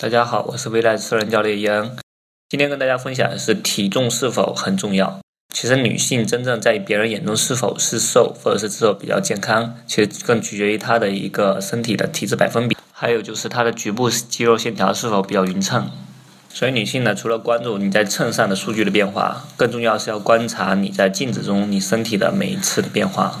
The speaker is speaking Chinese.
大家好，我是未来私人教练伊恩。今天跟大家分享的是体重是否很重要。其实女性真正在别人眼中是否是瘦，或者是是否比较健康，其实更取决于她的一个身体的体脂百分比，还有就是她的局部肌肉线条是否比较匀称。所以女性呢，除了关注你在秤上的数据的变化，更重要是要观察你在镜子中你身体的每一次的变化。